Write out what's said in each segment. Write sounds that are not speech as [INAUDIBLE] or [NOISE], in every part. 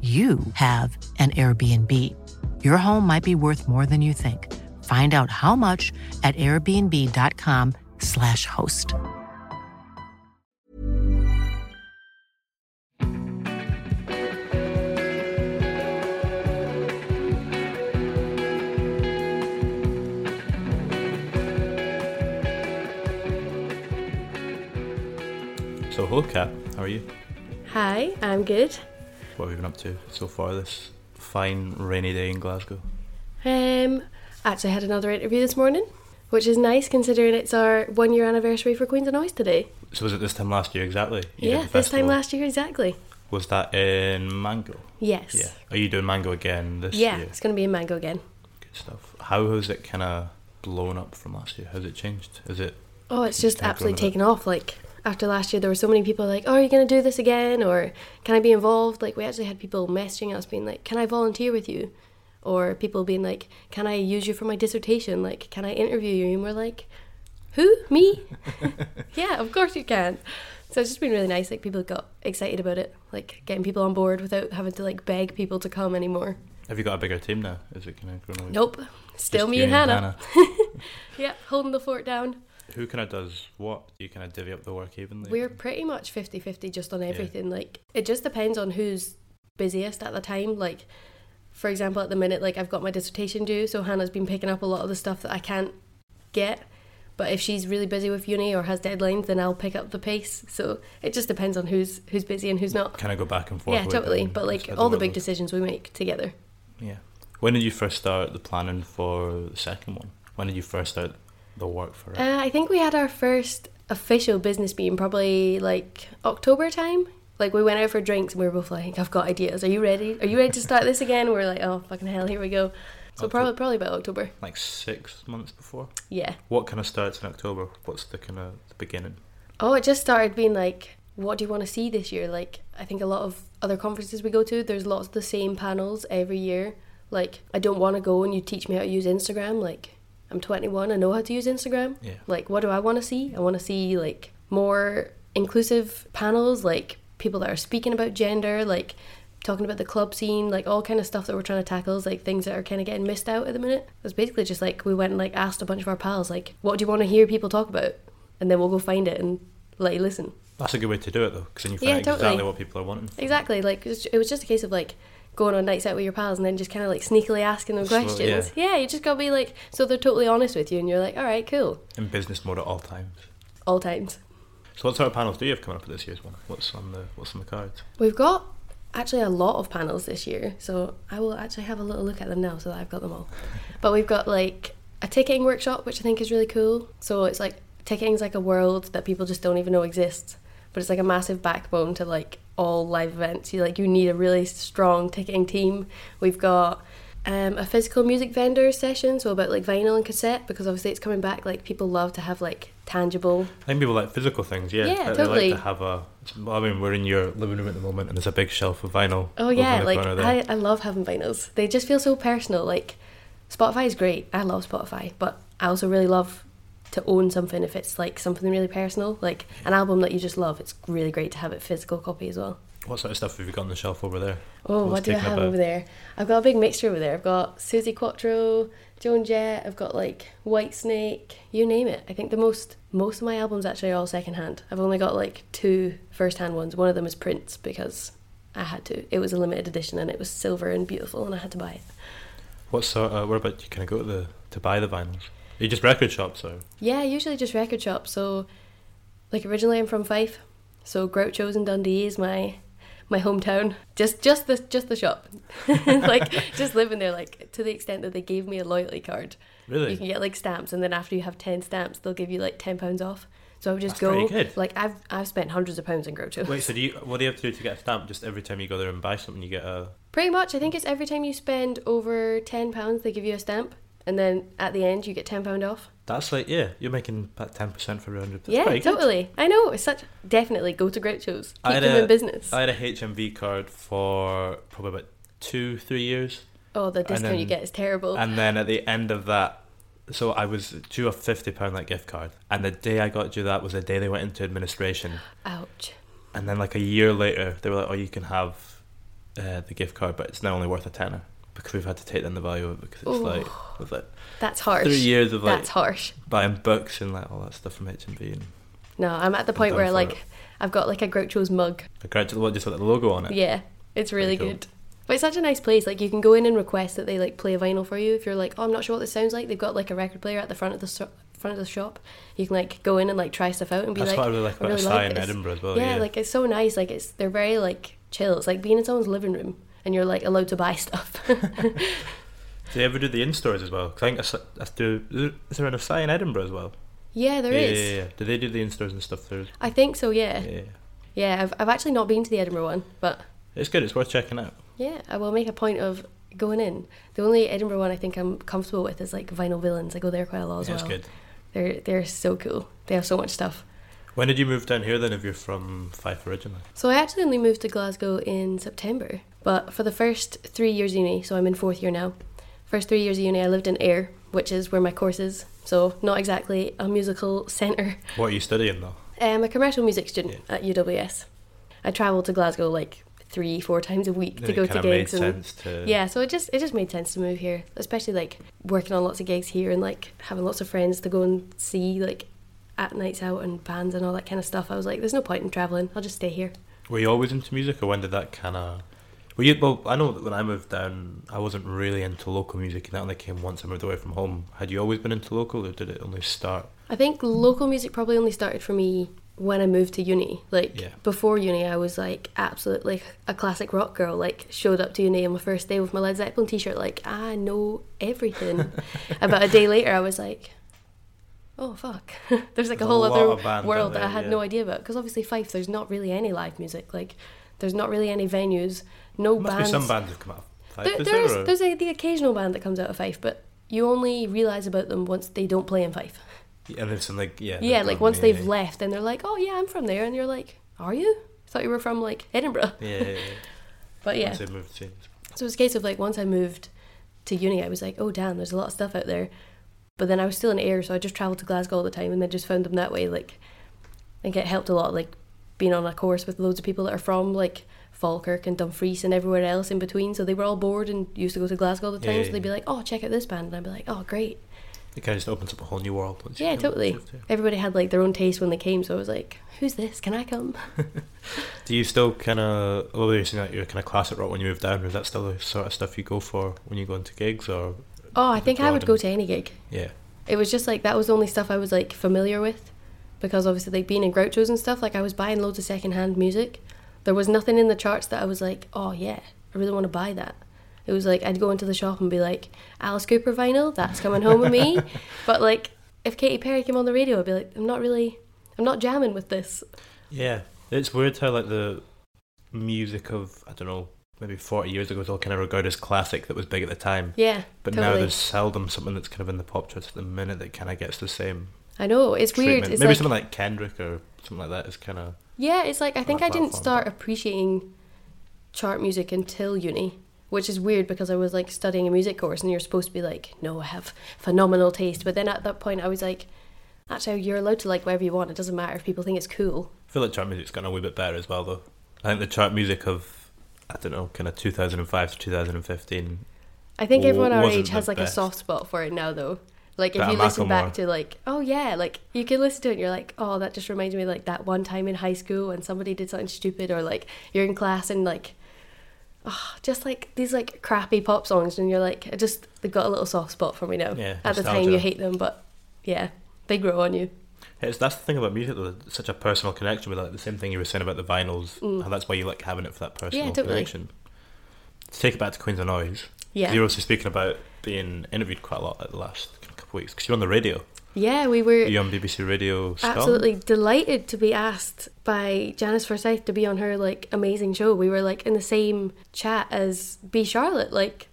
you have an Airbnb. Your home might be worth more than you think. Find out how much at airbnb.com/slash host. So, hello, Kat. How are you? Hi, I'm good. What we've you been up to so far this fine rainy day in Glasgow? Um, actually had another interview this morning, which is nice considering it's our one year anniversary for Queens of Noise today. So, was it this time last year exactly? You yeah, this time last year exactly. Was that in Mango? Yes. Yeah. Are you doing Mango again this Yeah, year? it's going to be in Mango again. Good stuff. How has it kind of blown up from last year? Has it changed? Is it? Oh, it's just absolutely grown a bit. taken off. Like after last year, there were so many people like, "Oh, are you going to do this again?" or "Can I be involved?" Like we actually had people messaging us, being like, "Can I volunteer with you?" Or people being like, "Can I use you for my dissertation?" Like, "Can I interview you?" And we're like, "Who? Me? [LAUGHS] yeah, of course you can." So it's just been really nice. Like people got excited about it, like getting people on board without having to like beg people to come anymore. Have you got a bigger team now? Is it kind of grown? Nope, still me and Hannah. yeah, [LAUGHS] holding the fort down. Who kind of does what? Do you kind of divvy up the work evenly? We're pretty much 50 50 just on everything. Like, it just depends on who's busiest at the time. Like, for example, at the minute, like, I've got my dissertation due, so Hannah's been picking up a lot of the stuff that I can't get. But if she's really busy with uni or has deadlines, then I'll pick up the pace. So it just depends on who's who's busy and who's not. kind of go back and forth. Yeah, totally. But like all the big decisions we make together. Yeah. When did you first start the planning for the second one? When did you first start the work for it? Uh, I think we had our first official business meeting probably like October time. Like we went out for drinks and we were both like, "I've got ideas. Are you ready? Are you ready to start this again?" We we're like, "Oh fucking hell, here we go." So probably probably about October. like six months before. Yeah. What kind of starts in October? What's the kind of the beginning? Oh, it just started being like, "What do you want to see this year?" Like I think a lot of other conferences we go to, there's lots of the same panels every year. Like I don't want to go and you teach me how to use Instagram. Like I'm 21, I know how to use Instagram. Yeah. Like what do I want to see? I want to see like more inclusive panels, like people that are speaking about gender, like talking about the club scene, like all kind of stuff that we're trying to tackle is like things that are kind of getting missed out at the minute. It was basically just like we went and like asked a bunch of our pals like, what do you want to hear people talk about? And then we'll go find it and let you listen. That's a good way to do it though, because then you find Yeah, out exactly what people are wanting. Exactly. Like it was just a case of like going on nights out with your pals and then just kind of like sneakily asking them Slow- questions. yeah. you just gotta be like, so they're totally honest with you, and you're like, all right, cool, In business mode at all times. all times. So what sort of panels do you have coming up for this year's one? What's on the What's on the cards? We've got actually a lot of panels this year, so I will actually have a little look at them now so that I've got them all. [LAUGHS] but we've got like a ticketing workshop, which I think is really cool. So it's like ticketing's like a world that people just don't even know exists, but it's like a massive backbone to like all live events. You like you need a really strong ticketing team. We've got um, a physical music vendor session, so about like vinyl and cassette, because obviously it's coming back. Like people love to have like tangible. I think people like physical things. Yeah, Yeah, They- they totally. like to have a. I mean, we're in your living room at the moment, and there's a big shelf of vinyl. Oh yeah, like. I, I love having vinyls. They just feel so personal. Like Spotify is great. I love Spotify, but I also really love to own something if it's like something really personal, like an album that you just love. It's really great to have it physical copy as well. What sort of stuff have you got on the shelf over there? Oh, what do I have about? over there? I've got a big mixture over there. I've got Suzi Quatro, Joan Jett. I've got like Whitesnake. You name it. I think the most most of my albums actually are all secondhand. I've only got like two first-hand ones. One of them is Prince because I had to. It was a limited edition and it was silver and beautiful, and I had to buy it. What sort? Uh, where about you? Kind of go to the to buy the vinyls? You just record shops so. Yeah, usually just record shops. So, like originally I'm from Fife, so Groucho's in Dundee is my my hometown. Just just the just the shop, [LAUGHS] like just living there. Like to the extent that they gave me a loyalty card. Really? You can get like stamps, and then after you have ten stamps, they'll give you like ten pounds off. So I would just That's go. Like I've I've spent hundreds of pounds in Groucho. Wait, so do you? What do you have to do to get a stamp? Just every time you go there and buy something, you get a. Pretty much, I think it's every time you spend over ten pounds, they give you a stamp, and then at the end you get ten pound off. That's like yeah, you're making about ten percent for every hundred. Yeah, pretty good. totally. I know. It's such definitely go to Groucho's. Keep them a- in business. I had a HMV card for probably about two, three years, oh, the discount you get is terrible. and then at the end of that, so I was due a fifty pound like gift card, and the day I got due that was the day they went into administration, Ouch. and then like a year later they were like, oh, you can have uh, the gift card, but it's now only worth a tenner because we've had to take down the value of it because it's Ooh. like with like That's harsh. three years of like That's harsh. buying books and like all that stuff from HMV and No, I'm at the point where like it. I've got like a Groucho's mug. the graduate what just with the logo on it. Yeah, it's really cool. good. But it's such a nice place. Like you can go in and request that they like play a vinyl for you. If you're like, oh, I'm not sure what this sounds like, they've got like a record player at the front of the so- front of the shop. You can like go in and like try stuff out and be That's like, what I really like about really Assai in. Edinburgh as well. yeah, Yeah, like it's so nice. Like it's they're very like chill. It's like being in someone's living room and you're like allowed to buy stuff. [LAUGHS] Do they ever do the in stores as well? 'Cause I think Assai- As- do is there an Assai in Edinburgh as well? yeah, there yeah, is. Yeah, yeah, yeah. Do they do the in stores and stuff there? I think so. Yeah. Yeah, yeah. I've I've actually not been to the Edinburgh one, but It's good. It's worth checking out. Yeah, I will make a point of going in. The only Edinburgh one I think I'm comfortable with is like Vinyl Villains. I go there quite a lot as Yeah, well. it's good. They're they're so cool. They have so much stuff. When did you move down here then? If you're from Fife originally? So I actually only moved to Glasgow in September, but for the first three years of uni, so I'm in fourth year now. First three years of uni, I lived in Ayr, which is where my course is. So not exactly a musical centre. What are you studying though? I'm a commercial music student at UWS. I travel to Glasgow like three, four times a week to go to gigs and sense to. yeah so it just it just made sense to move here especially like working on lots of gigs here and like having lots of friends to go and see like at nights out and bands and all that kind of stuff i was like there's no point in traveling i'll just stay here Were you always into music, or when did that kind of? Were you? Well, I know that when I moved down, I wasn't really into local music, and that only came once I moved away from home. Had you always been into local, or did it only start? i think local music probably only started for me when i moved to uni like Yeah. before uni i was like absolutely a classic rock girl like showed up to uni on my first day with my led zeppelin t-shirt like i know everything [LAUGHS] about a day later i was like oh fuck [LAUGHS] there's like There's a whole a other of bands out world that i had yeah. no idea about because obviously fife there's not really any live music like there's not really any venues no must bands be some bands that come out. of Fife, there, there's there, there's a, the occasional band that comes out of fife but you only realize about them once they don't play in fife and there's some like yeah. yeah like once yeah, they've yeah. left and they're like oh yeah i'm from there and you're like are you I thought you were from like edinburgh Yeah, yeah, yeah. [LAUGHS] but yeah Once they moved to so it's a case of like once I moved to uni, I was like, oh damn, there's a lot of stuff out there. But then I was still in Ayr, so I just travelled to Glasgow all the time, and then just found them that way. Like, I think it helped a lot, like being on a course with loads of people that are from like Falkirk and Dumfries and everywhere else in between. So they were all bored and used to go to Glasgow all the time. Yeah, so they'd be like, oh, check out this band, and I'd be like, oh, great. It kind of just opens up a whole new world. Yeah, totally. Everybody had like their own taste when they came, so I was like, who's this? Can I come? [LAUGHS] Do you still kind of? Well, you're saying that you're kind of classic rock when you move down. Is that still the sort of stuff you go for when you go into gigs, or Oh, I think I would go to any gig. yeah? it was just like that was the only stuff I was like familiar with because obviously like being in Groucho's and stuff like I was buying loads of secondhand music there was nothing in the charts that I was like oh yeah I really want to buy that it was like I'd go into the shop and be like Alice Cooper vinyl that's coming home with me [LAUGHS] but like if Katy Perry came on the radio I'd be like I'm not really I'm not jamming with this Yeah, it's weird how like the music of I don't know maybe 40 years ago was all kind of regarded as classic that was big at the time. Yeah, But now there's seldom something that's kind of in the pop charts at the minute that kind of gets the same I know it's weird. It's Maybe like, something like Kendrick or something like that is kind of. Yeah, it's like I think I didn't start appreciating chart music until uni, which is weird because I was like studying a music course and you're supposed to be like, no, I have phenomenal taste. But then at that point, I was like, actually, you're allowed to like whatever you want. It doesn't matter if people think it's cool. I feel like chart music's gotten a wee bit better as well, though. I think the chart music of, I don't know, kind of 2005 to 2015. I think everyone our age has like a soft spot for it now, though. Like if you listen back to like, oh yeah, like you can listen to it and you're like, oh, that just reminds me of, like that one time in high school when somebody did something stupid, or like you're in class and like, oh, just like these like crappy pop songs, and you're like, it just they got a little soft spot for me now. Yeah, At the time, you hate them, but yeah, they grow on you. It's that's the thing about music though. It's such a personal connection with like the same thing you were saying about the vinyls. How that's why you like having it for that personal Mm. totally. connection. To take it back to Queens of Noise. Yeah. You're also speaking about being interviewed quite a lot at the last because you're on the radio. Yeah, we were You're you on BBC Radio Scotland? absolutely delighted to be asked by Janice Forsyth to be on her like amazing show. We were like in the same chat as Be Charlotte. Like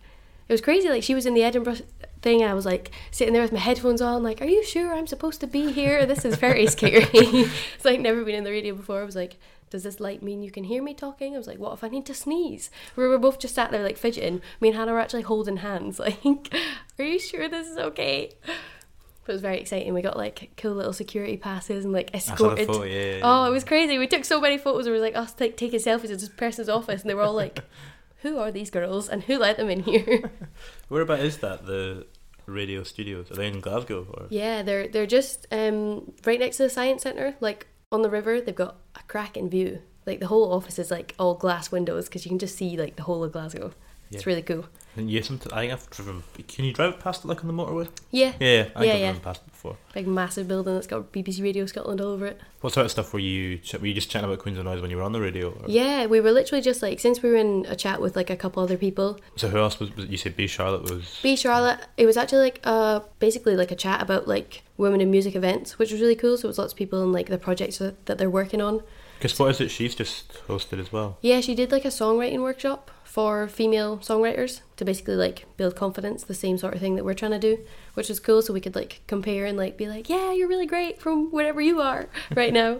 it was crazy. Like she was in the Edinburgh thing and I was like sitting there with my headphones on like are you sure I'm supposed to be here? This is very [LAUGHS] scary. [LAUGHS] it's like never been in the radio before. I was like does this light mean you can hear me talking? I was like, what if I need to sneeze? We were both just sat there like fidgeting. Me and Hannah were actually holding hands. [LAUGHS] Like, are you sure this is okay? But it was very exciting. We got like cool little security passes and like I saw the escorted. photo, yeah, yeah, Oh, it was crazy. We took so many photos. It was like us like taking selfies at this person's office, and they were all like, [LAUGHS] "Who are these girls and who let them in here?" [LAUGHS] Whereabout is that the radio studios? Are they in Glasgow or? yeah, they're they're just um, right next to the science centre, like on the river. They've got cracking view. Like the whole office is like all glass windows because you can just see like the whole of Glasgow. It's really cool. And sometimes, I think I've driven. Can you drive past it like on the motorway? Yeah, Yeah, yeah. I think Yeah, I've yeah. driven past it before. big massive building that's got BBC Radio Scotland all over it. What sort of stuff were you? Were you just chatting about Queens of Noise when you were on the radio? Or? Yeah, we were literally just like since we were in a chat with like a couple other people, So who else was? was you said Be Charlotte was. Be Charlotte. It was actually like uh basically like a chat about like women in music events, which was really cool. So it was lots of people and like the projects that they're working on. Because what is it? She's just hosted as well. Yeah, she did like a songwriting workshop for female songwriters to basically like build confidence, the same sort of thing that we're trying to do, which was cool. So we could like compare and like be like, yeah, you're really great from wherever you are [LAUGHS] right now.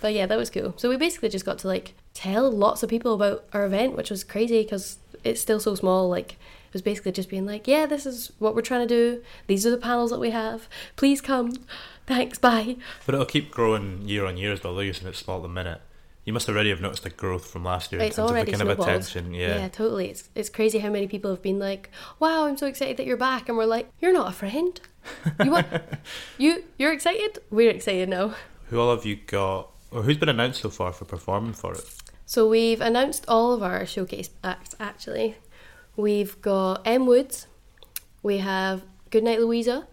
but yeah, that was cool. So we basically just got to like tell lots of people about our event, which was crazy because it's still so small. Like it was basically just being like, yeah, this is what we're trying to do. These are the panels that we have. Please come. Thanks. Bye. But it'll keep growing year on year as well. Though you're saying it's small at the minute. You must already have noticed a growth from last year in terms already of the kind of snowballed. attention. Yeah. totally. It's it's crazy how many people have been like, "Wow, I'm so excited that you're back," and we're like, "You're not a friend. You want [LAUGHS] you you're excited? We're excited now." Who all have you got? Or who's been announced so far for performing for it? So we've announced all of our showcase acts. Actually, we've got Emme Woods, we have Goodnight Louisa,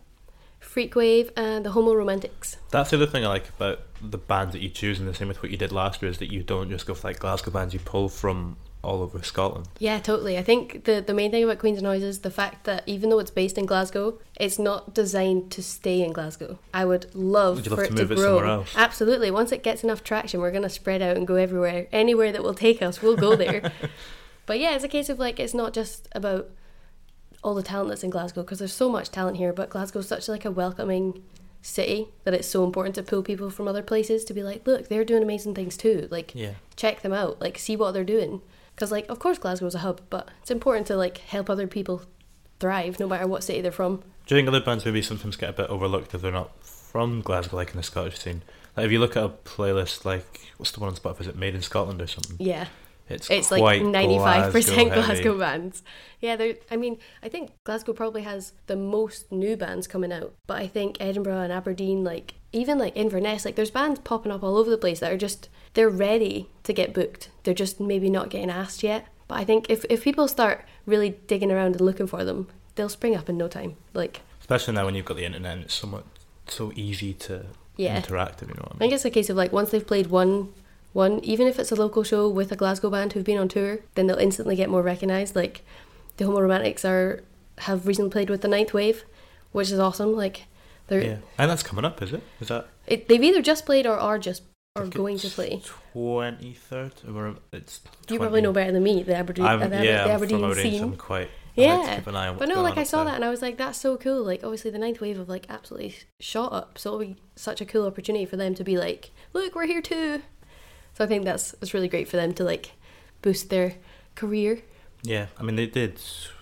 Freakwave, and uh, the Homo Romantics. That's the other thing I like about the bands that you choose, and the same with what you did last year, is that you don't just go for like Glasgow bands. You pull from all over Scotland. Yeah, totally. I think the the main thing about Queens of Noise is the fact that even though it's based in Glasgow, it's not designed to stay in Glasgow. I would love Would you love for to it to move it grow. somewhere else? Absolutely. Once it gets enough traction, we're gonna spread out and go everywhere. Anywhere that will take us, we'll go there. [LAUGHS] but yeah, it's a case of like it's not just about all the talent that's in Glasgow because there's so much talent here. But Glasgow's such like a welcoming city that it's so important to pull people from other places to be like, look, they're doing amazing things too. Like Yeah. check them out like see what they're doing because like of course glasgow's a hub but it's important to like help other people thrive no matter what city they're from Do you think other bands maybe sometimes get a bit overlooked if they're not from Glasgow, like in the Scottish scene? Like if you look at a playlist like what's the one on Spotify? Is it Made in Scotland or something? yeah It's it's like 95% Glasgow, glasgow, bands. Yeah i mean i think glasgow probably has the most new bands coming out but i think edinburgh and aberdeen like even like inverness like there's bands popping up all over the place that are just they're ready to get booked. They're just maybe not getting asked yet. But i think if, if people start really digging around and looking for them they'll spring up in no time like. Especially now when you've got the internet and it's so much so easy to Yeah. interactive. You know what I I think it's a case of like once they've played one one even if it's a local show with a Glasgow band who've been on tour, then they'll instantly get more recognised. Like the Homo Romantics are have recently played with the Ninth Wave, which is awesome. Like they're Yeah, and that's coming up, is it? Is that? it, they've either just played or are just are going to play. 23rd. Or it's You probably know better than me the Aberdeen, I'm, uh, the, yeah, the I'm Aberdeen so scene. I'm quite. I like Yeah, to keep an eye on But no, like I saw there. that and I was like, that's so cool. Like obviously the ninth wave have like absolutely shot up, so it'll be such a cool opportunity for them to be like, look, we're here too. So I think that's it's really great for them to like boost their career. Yeah, I mean they did.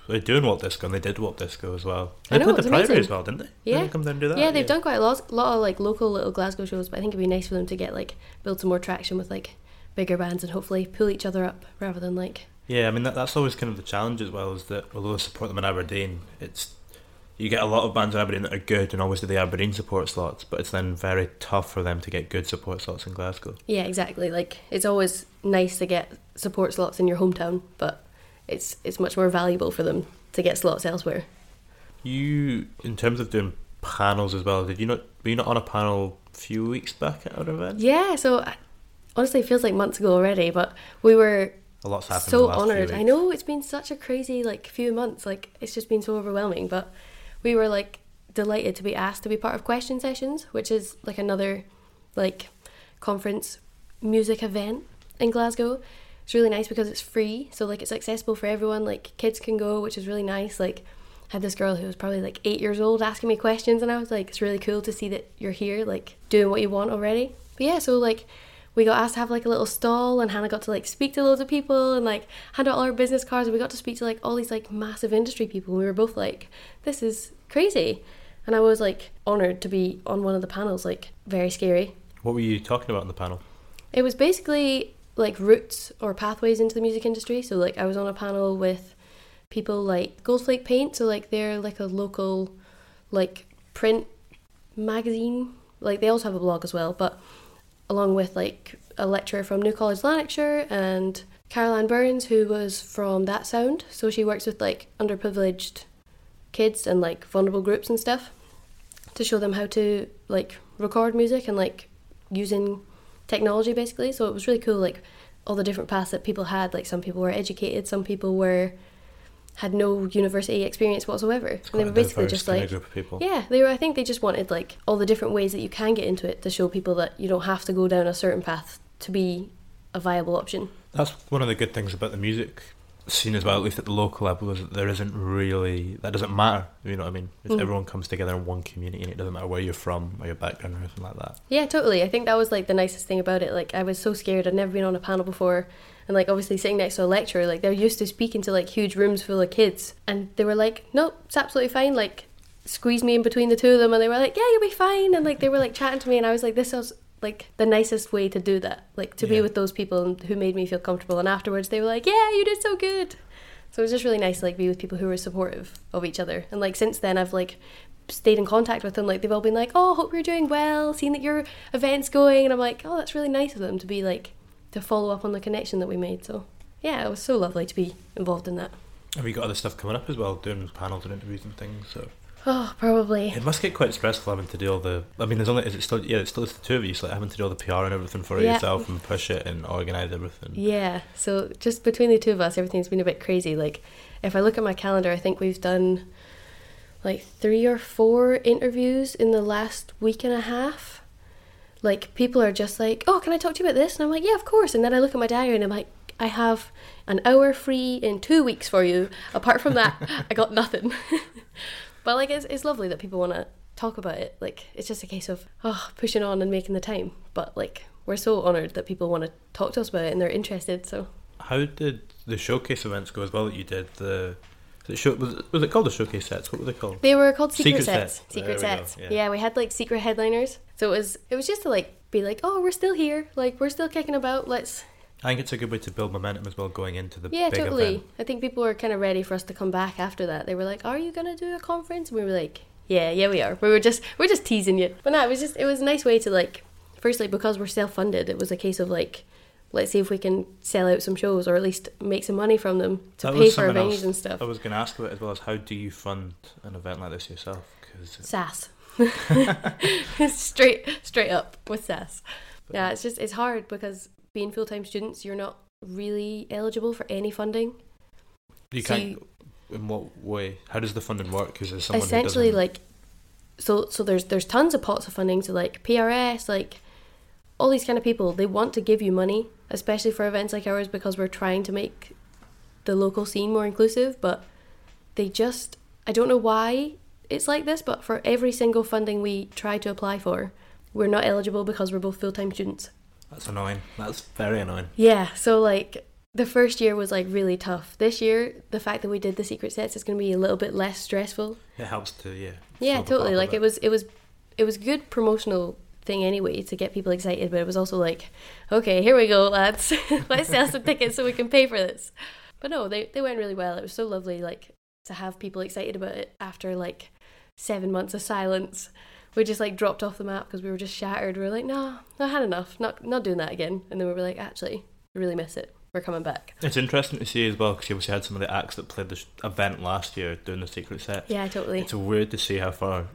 They're doing Walt Disco and they did Walt Disco as well. I They know, played the Priory amazing. as well, didn't they? Yeah. Didn't they come down and do that? yeah, they've done quite a lot, lot of like local little Glasgow shows, but I think it'd be nice for them to get like build some more traction with like bigger bands and hopefully pull each other up rather than like Yeah, I mean that, that's always kind of the challenge as well. Is that although I support them in Aberdeen, it's you get a lot of bands in Aberdeen that are good and always do the Aberdeen support slots, but it's then very tough for them to get good support slots in Glasgow. Yeah, exactly. Like it's always nice to get support slots in your hometown, but it's it's much more valuable for them to get slots elsewhere. You, in terms of doing panels as well, did you not were you not on a panel a few weeks back at our event? Yeah, so honestly, it feels like months ago already, but we were A lot's happened. so the last few honored. I know it's been such a crazy like few months. Like it's just been so overwhelming, but we were like delighted to be asked to be part of question sessions, which is like another like conference music event in Glasgow. It's really nice because it's free, so like it's accessible for everyone. Like kids can go, which is really nice. Like I had this girl who was probably like eight years old asking me questions, and I was like, it's really cool to see that you're here, like doing what you want already. But yeah, so like we got asked to have like a little stall and Hannah got to like speak to loads of people and like hand out all our business cards and we got to speak to like all these like massive industry people and we were both like this is crazy and I was like honored to be on one of the panels like very scary What were you talking about on the panel? it was basically like routes or pathways into the music industry. So like I was on a panel with people like Goldflake Paint, so like they're like a local like print magazine. Like they also have a blog as well, but along with like a lecturer from New College Lanarkshire and Caroline Burns who was from That Sound. So she works with like underprivileged kids and like vulnerable groups and stuff to show them how to like record music and like using technology basically. So it was really cool, like all the different paths that people had. Like some people were educated, some people were had no university experience whatsoever. And they were basically just like group of people. yeah, they were. I think they just wanted like all the different ways that you can get into it to show people that you don't have to go down a certain path to be a viable option. That's one of the good things about the music scene as well, at least at the local level, is that there isn't really that doesn't matter. You know what I mean? It's Mm. Everyone comes together in one community, and it doesn't matter where you're from or your background or anything like that. Yeah, totally. I think that was like the nicest thing about it. Like I was so scared. I'd never been on a panel before. And like obviously sitting next to a lecturer, like they're used to speaking to like huge rooms full of kids. And they were like, Nope, it's absolutely fine. Like squeeze me in between the two of them and they were like, Yeah, you'll be fine and like they were like chatting to me and I was like, This was like the nicest way to do that. Like to be with those people who made me feel comfortable and afterwards they were like, Yeah, you did so good. So it was just really nice to like be with people who were supportive of each other. And like since then I've like stayed in contact with them. Like they've all been like, "Oh, hope you're doing well. Seeing that your event's going," and I'm like, "Oh, that's really nice of them to be like to follow up on the connection that we made." So yeah, it was so lovely to be involved in that. Have you got other stuff coming up as well, doing panels and interviews and things? So Oh, probably. it must get quite stressful having to do all the. I mean, there's only is it still yeah, it's still the two of you, so like having to do all the PR and everything for it Yeah. yourself and push it and organize everything. Yeah. So just between the two of us, everything's been a bit crazy. Like if I look at my calendar, I think we've done like three or four interviews in the last week and a half. Like people are just like, "Oh, can I talk to you about this?" And I'm like, "Yeah, of course." And then I look at my diary and I'm like, "I have an hour free in two weeks for you. Apart from that, [LAUGHS] I got nothing." [LAUGHS] but like, it's it's lovely that people want to talk about it. Like, it's just a case of oh, pushing on and making the time. But like, we're so honoured that people want to talk to us about it and they're interested. So How did the showcase events go as well that you did? The it, show, was, it, was it called the showcase sets? What were they called? They were called secret, Secret sets. sets. Secret There we go, sets. yeah. Yeah. we had like secret headliners. So it was it was just to like be like, oh, we're still here. Like we're still kicking about. Let's I think it's a good way to build momentum as well going into the yeah, big totally. event. I think people were kind of ready for us to come back after that. They were like, are you gonna do a conference? And we were like, yeah, yeah, we are. We were just we're just teasing you. But no, it was just it was a nice way to like. Firstly, because we're self funded, it was a case of like. Let's see if we can sell out some shows or at least make some money from them to That pay for venues else and stuff. I was going to ask about as well as how do you fund an event like this yourself? Because SAS. [LAUGHS] [LAUGHS] straight straight up with SAS. Yeah, it's just it's hard because being full time students, you're not really eligible for any funding. you So can't. in what way? How does the funding work? Because there's someone Essentially, like so so there's there's tons of pots of funding. So like PRS, like all these kind of people, they want to give you money, especially for events like ours because we're trying to make the local scene more inclusive, but they just I don't know why it's like this, but for every single funding we try to apply for, we're not eligible because we're both full-time students. That's annoying. That's very annoying. Yeah, so like the first year was like really tough. This year, the fact that we did the secret sets is going to be a little bit less stressful. It helps to yeah. Yeah, totally. Like bit. it was, it was, it was good promotional thing anyway to get people excited. But it was also like, okay, here we go, lads. [LAUGHS] Let's sell some tickets so we can pay for this. But no, they they went really well. It was so lovely, like to have people excited about it after like seven months of silence. We just like dropped off the map because we were just shattered. We were like, no, I had enough. Not not doing that again. And then we were like, actually, I really miss it. We're coming back. It's interesting to see as well because you obviously had some of the acts that played this event last year doing the secret set. Yeah, totally. It's weird to see how far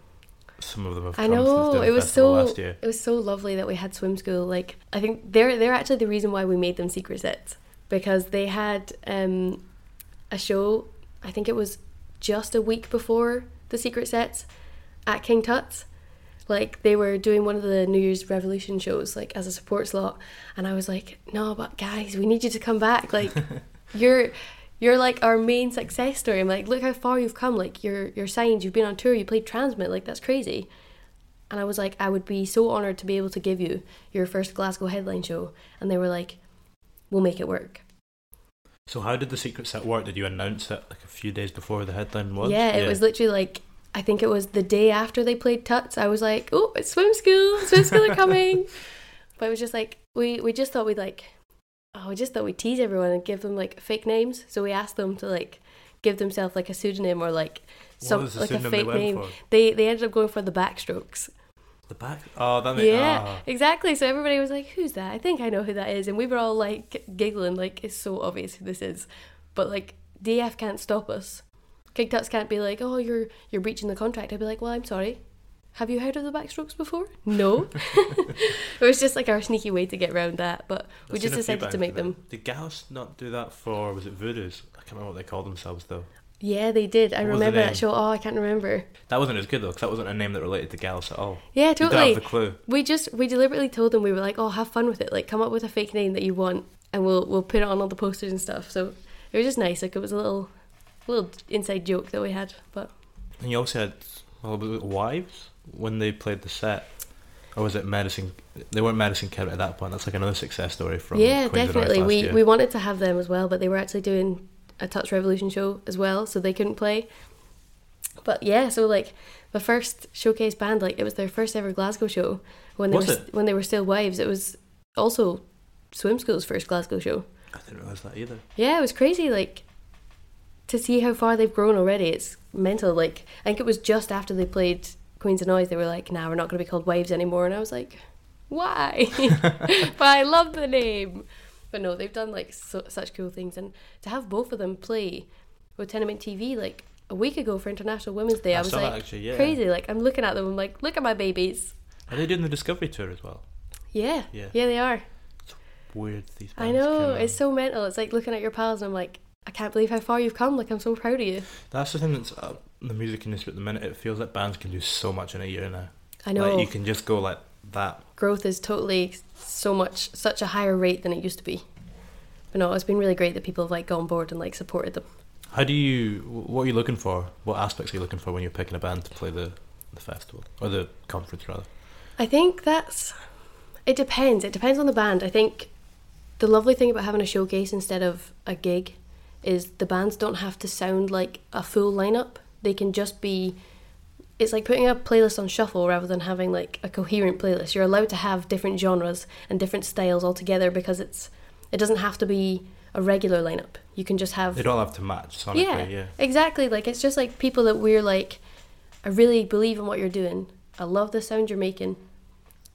some of them have I know it was so last year. it was so lovely that we had swim school. Like I think they're they're actually the reason why we made them secret sets because they had um, a show. I think it was just a week before the secret sets at King Tut's. Like they were doing one of the New Year's Revolution shows, like as a support slot, and I was like, "No, but guys, we need you to come back. Like, [LAUGHS] you're you're like our main success story. I'm like, look how far you've come. Like you're you're signed, you've been on tour, you played TRNSMT. Like that's crazy." And I was like, I would be so honoured to be able to give you your first Glasgow headline show. And they were like, we'll make it work. So how did the secret set work? Did you announce it like a few days before the headline was? Yeah, it was literally like, I think it was the day after they played Tuts. I was like, oh, it's swim school. Swim school are coming. [LAUGHS] but it was just like, we, we just thought we'd like, oh, we just thought we'd tease everyone and give them like fake names. So we asked them to like give themselves like a pseudonym or like some what is the like a pseudonym they fake name. for? They they ended up going for the backstrokes. The back. Oh, that makes Yeah, ah. exactly. So everybody was like, "Who's that?" I think I know who that is, and we were all like giggling, like it's so obvious who this is. But like DF can't stop us. King Tuts can't be like, "Oh, you're you're breaching the contract." I'd be like, "Well, I'm sorry. Have you heard of the backstrokes before?" No. [LAUGHS] [LAUGHS] it was just like our sneaky way to get around that, but we I've just seen a few decided to make do them. Did Gauss not do that for? Was it Voodoo's? I can't remember what they called themselves though. Yeah, they did. I What remember that show. Oh, I can't remember. That wasn't as good though, because that wasn't a name that related to Gauss at all. Yeah, You don't totally. have the clue. We just we deliberately told them we were like, oh, have fun with it. Like, come up with a fake name that you want, and we'll we'll put it on all the posters and stuff. So it was just nice. Like it was a little little inside joke that we had. But And you also had well, was it Wives when they played the set, or was it Medicine? They weren't Medicine Kid at that point. That's like another success story from yeah, Queens of the North definitely. We year. we wanted to have them as well, but they were actually doing a Tuts Revolution show as well, so they couldn't play. But yeah, so like the first showcase band, like it was their first ever Glasgow show when they Was were it? when they were still wives. It was also Swim School's first Glasgow show. I didn't realize that either. Yeah, it was crazy. Like to see how far they've grown already. It's mental. Like I think it was just after they played Queens of Noise, they were like, "Nah, we're not going to be called Wives anymore." And I was like, "Why?" [LAUGHS] [LAUGHS] but I love the name. But no, they've done like so, such cool things, and to have both of them play with Tenement TV like a week ago for International Women's Day, I, I was like actually, yeah. crazy. Like I'm looking at them, I'm like, "Look at my babies." Are they doing the Discovery tour as well? Yeah, Yeah. yeah, they are. It's weird. These. I know it's so mental. It's like looking at your pals, and I'm like, I can't believe how far you've come. Like I'm so proud of you. That's the thing that's uh, the music industry at the minute. It feels like bands can do so much in a year now. I know Like you can just go like that. growth is totally so much such a higher rate than it used to be. But no, it's been really great that people have like gone board and like supported them. How do you? What are you looking for? What aspects are you looking for when you're picking a band to play the the festival or the conference rather? I think that's it depends. It depends on the band. I think the lovely thing about having a showcase instead of a gig is the bands don't have to sound like a full lineup. They can just be it's like putting a playlist on shuffle rather than having like a coherent playlist. You're allowed to have different genres and different styles all together because it's it doesn't have to be a regular lineup. You can just have They don't have to match sonically. yeah, Yeah. exactly. Like it's just like people that we're like, I really believe in what you're doing. I love the sound you're making,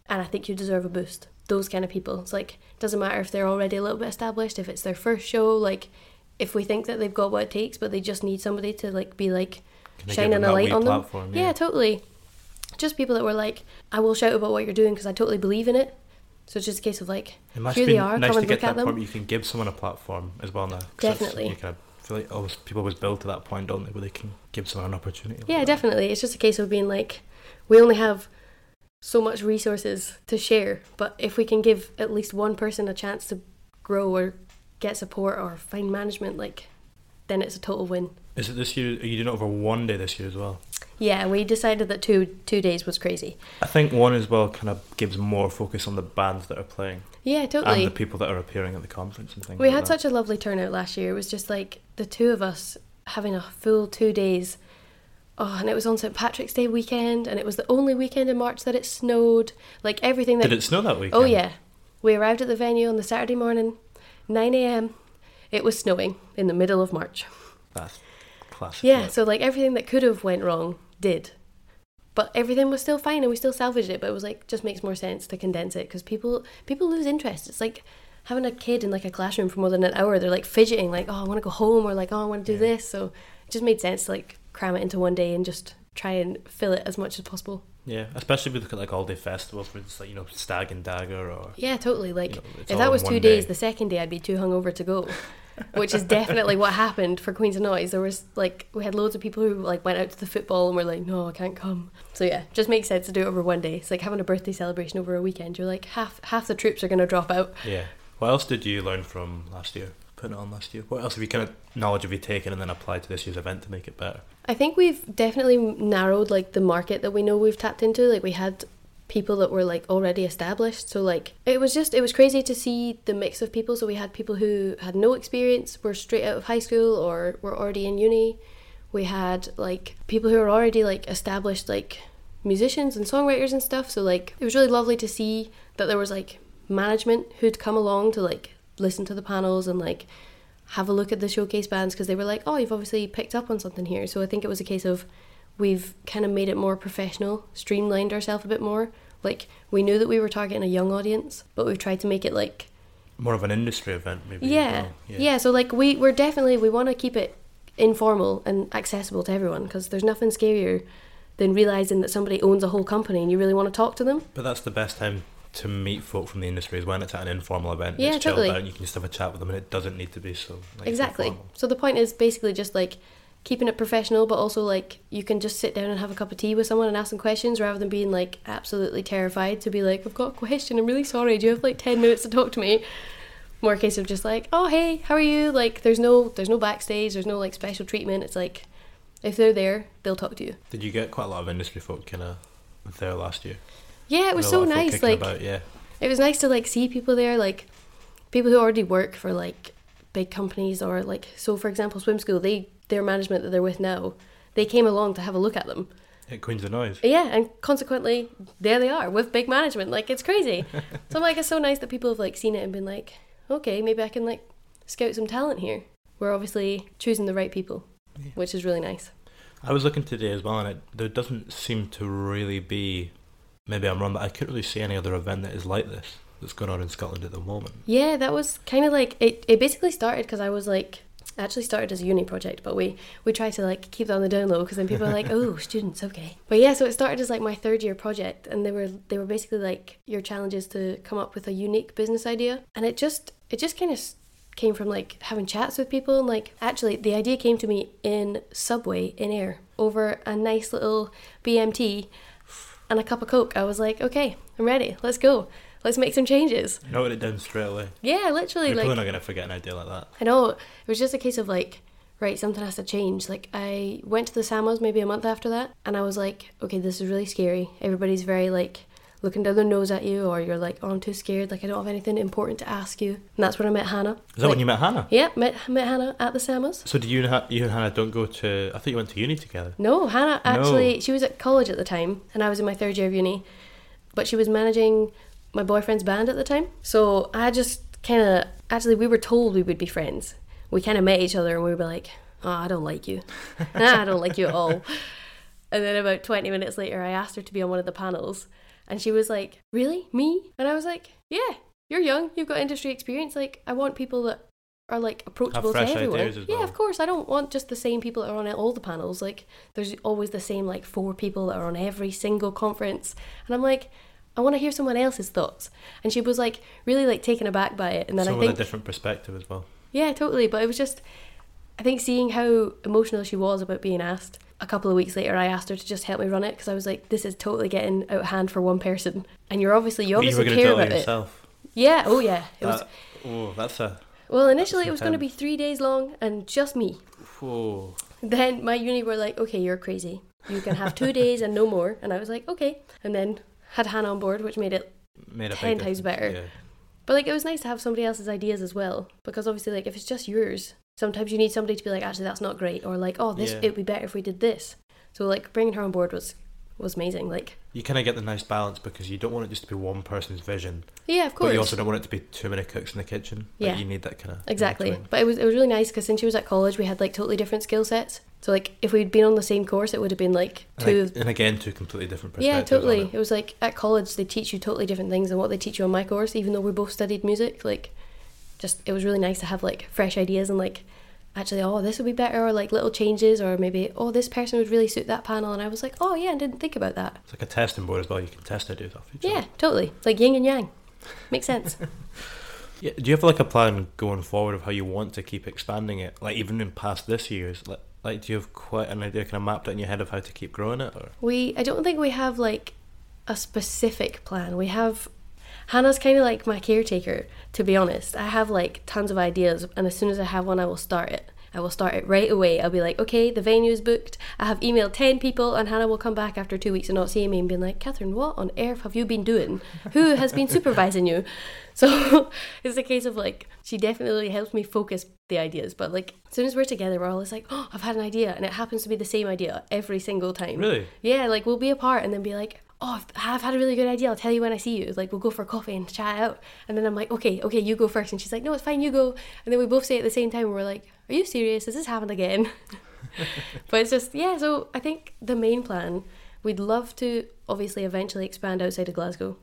and I think you deserve a boost. Those kind of people. It's like it doesn't matter if they're already a little bit established, if it's their first show. Like if we think that they've got what it takes, but they just need somebody to like be like Can they give shining them a light on them. platform, Yeah. yeah. totally. Just people that were like, I will shout about what you're doing because I totally believe in it. So it's just a case of like, here be they are, nice come to and get look at that them. point where you can give someone a platform as well now. Definitely. You kind of feel like always, people always build to that point, don't they, where they can give someone an opportunity. like Yeah, that. definitely. It's just a case of being like, we only have so much resources to share. But if we can give at least one person a chance to grow or get support or find management, like then it's a total win. Is it this year? Are you doing it over one day this year as well? Yeah, we decided that two two days was crazy. I think one as well kind of gives more focus on the bands that are playing Yeah, totally. and the people that are appearing at the conference and things. We like had that. such a lovely turnout last year. It was just like the two of us having a full two days. Oh, and it was on St. Patrick's Day weekend, and it was the only weekend in March that it snowed. Like everything that. Did it snow that weekend? Oh, yeah. We arrived at the venue on the Saturday morning, 9 a.m. It was snowing in the middle of March. That's classic. Yeah, so like everything that could have went wrong did. But everything was still fine and we still salvaged it, but it was like just makes more sense to condense it because people people lose interest. It's like having a kid in like a classroom for more than an hour, they're like fidgeting like, "Oh, I want to go home," or like, "Oh, I want to do Yeah. this." So it just made sense to like cram it into one day and just try and fill it as much as possible. Yeah, especially with like all day festivals where it's like you know Stag and Dagger or Yeah, totally. Like know, if that was two days, day. the second day I'd be too hungover to go. [LAUGHS] Which is definitely what happened for Queens of Noise. There was like we had loads of people who like went out to the football and were like, No, I can't come. So yeah, just makes sense to do it over one day. It's like having a birthday celebration over a weekend. You're like half half the troops are gonna drop out. yeah. What else did you learn from last year? Putting it on last year. What else have you kind of knowledge have you taken and then applied to this year's event to make it better? I think we've definitely narrowed like the market that we know we've tapped into. Like we had people that were like already established. So like it was just it was crazy to see the mix of people. So we had people who had no experience, were straight out of high school or were already in uni. We had like people who were already like established like musicians and songwriters and stuff. So like it was really lovely to see that there was like management who'd come along to like listen to the panels and like have a look at the showcase bands because they were like, oh, you've obviously picked up on something here. So I think it was a case of we've kind of made it more professional, streamlined ourselves a bit more. Like we knew that we were targeting a young audience, but we've tried to make it like More of an industry event, maybe. yeah, well. yeah. So like we we're definitely we want to keep it informal and accessible to everyone because there's nothing scarier than realizing that somebody owns a whole company and you really want to talk to them. But that's the best time to meet folk from the industry is when it's at an informal event. Yeah, it's chilled totally. out and you can just have a chat with them and it doesn't need to be so like, exactly. informal. So the point is basically just like keeping it professional, but also like you can just sit down and have a cup of tea with someone and ask them questions rather than being like absolutely terrified to be like, I've got a question. I'm really sorry. Do you have like ten minutes to talk to me? More case of just like, oh hey, how are you? Like there's no there's no backstage. There's no like special treatment. It's like if they're there, they'll talk to you. Did you get quite a lot of industry folk kind of there last year? Yeah, it was so lot of folk nice. Like about, yeah. it was nice to like see people there like people who already work for like big companies or like so for example swim school they their management that they're with now they came along to have a look at them At Queens of Noise. yeah and consequently there they are with big management like it's crazy [LAUGHS] so I'm like it's so nice that people have like seen it and been like okay maybe i can like scout some talent here we're obviously choosing the right people which is really nice I was looking today as well, and it, there doesn't seem to really be. Maybe I'm wrong, but I couldn't really see any other event that is like this that's going on in Scotland at the moment. Yeah, that was kind of like it. It basically started because I was like actually started as a uni project, but we we try to like keep that on the down low because then people are like, oh, [LAUGHS] students, okay. But yeah, so it started as like my third year project, and they were they were basically like your challenge is to come up with a unique business idea, and it just it just kind of came from like having chats with people and like actually the idea came to me in subway in Ayr over a nice little bmt and a cup of coke. I was like okay i'm ready. Let's go let's make some changes Noted it down straight away. yeah literally You're like probably not going to forget an idea like that. I know. It was just a case of like, right, something has to change. Like, I went to the SAMAs maybe a month after that, and I was like, okay, this is really scary. Everybody's very like looking down their nose at you, or you're like, oh, I'm too scared. Like, I don't have anything important to ask you. And that's when I met Hannah. Is that when you met Hannah? Yeah, met met Hannah at the SAMAs. So did you and, Ha- you and Hannah don't go to? I thought you went to uni together. No, Hannah actually, No. she was at college at the time, and I was in my third year of uni, but she was managing my boyfriend's band at the time. So I just kind of, actually, we were told we would be friends. We kind of met each other and we were like, oh, I don't like you. [LAUGHS] nah, I don't like you at all. And then about 20 minutes later, I asked her to be on one of the panels, and she was like, Really? Me? And I was like, Yeah, you're young, you've got industry experience. Like, I want people that are like approachable to everyone. as Yeah, of course. I don't want just the same people that are on all the panels. Like, there's always the same like four people that are on every single conference, and I'm like, I want to hear someone else's thoughts. And she was like really like taken aback by it. And then so I think a different perspective as well. yeah, totally. But it was just, I think seeing how emotional she was about being asked, a couple of weeks later, I asked her to just help me run it because I was like, this is totally getting out of hand for one person. And you're obviously you But you obviously were care about it. yourself. Yeah. Oh yeah. It was. Oh, that's a. Well, initially it was going to be three days long and just me. Whoa. Then my uni were like, okay, you're crazy. You can have two [LAUGHS] days and no more. And I was like, okay. And then had Hannah on board, which made it. Made a 10 times better. Yeah. But like, it was nice to have somebody else's ideas as well. Because obviously, like, if it's just yours, sometimes you need somebody to be like, actually, that's not great. Or like, oh, this Yeah. it would be better if we did this. So like, bringing her on board was was amazing. Like, You kind of get the nice balance because you don't want it just to be one person's vision, yeah, of course. but you also don't want it to be too many cooks in the kitchen. Like, Yeah. you need that kind of Exactly. But it was it was really nice because since she was at college, we had like totally different skill sets. So like if we'd been on the same course, it would have been like two. And, and again, two completely different yeah, perspectives. on totally. it. It was like at college they teach you totally different things than what they teach you on my course. Even though we both studied music, like just it was really nice to have like fresh ideas and like actually oh this would be better or like little changes or maybe oh this person would really suit that panel and I was like oh yeah I didn't think about that. It's like a testing board as well. You can test ideas off each Yeah, totally. Like yin and yang. Makes sense. [LAUGHS] Yeah. Do you have like a plan going forward of how you want to keep expanding it? Like even in past this year's, like, like do you have quite an idea kind of mapped out in your head of how to keep growing it? Or We I don't think we have like a specific plan. We have Hannah's kind of like my caretaker, to be honest. I have like tons of ideas, and as soon as I have one, I will start it. I will start it right away. I'll be like, okay, the venue is booked. I have emailed 10 people, and Hannah will come back after two weeks and not seeing me and being like, Catherine, what on earth have you been doing? Who has been supervising you? [LAUGHS] So [LAUGHS] it's a case of like, she definitely helps me focus the ideas. But like, as soon as we're together, we're always like, oh, I've had an idea. And it happens to be the same idea every single time. Really? Yeah, like we'll be apart and then be like, oh, I've- had a really good idea. I'll tell you when I see you. Like we'll go for coffee and chat out. And then I'm like, okay, okay, you go first. And she's like, no, it's fine, you go. And then we both say at the same time. We're like, are you serious? This has this happened again? [LAUGHS] but it's just, yeah, so I think the main plan, we'd love to obviously eventually expand outside of Glasgow.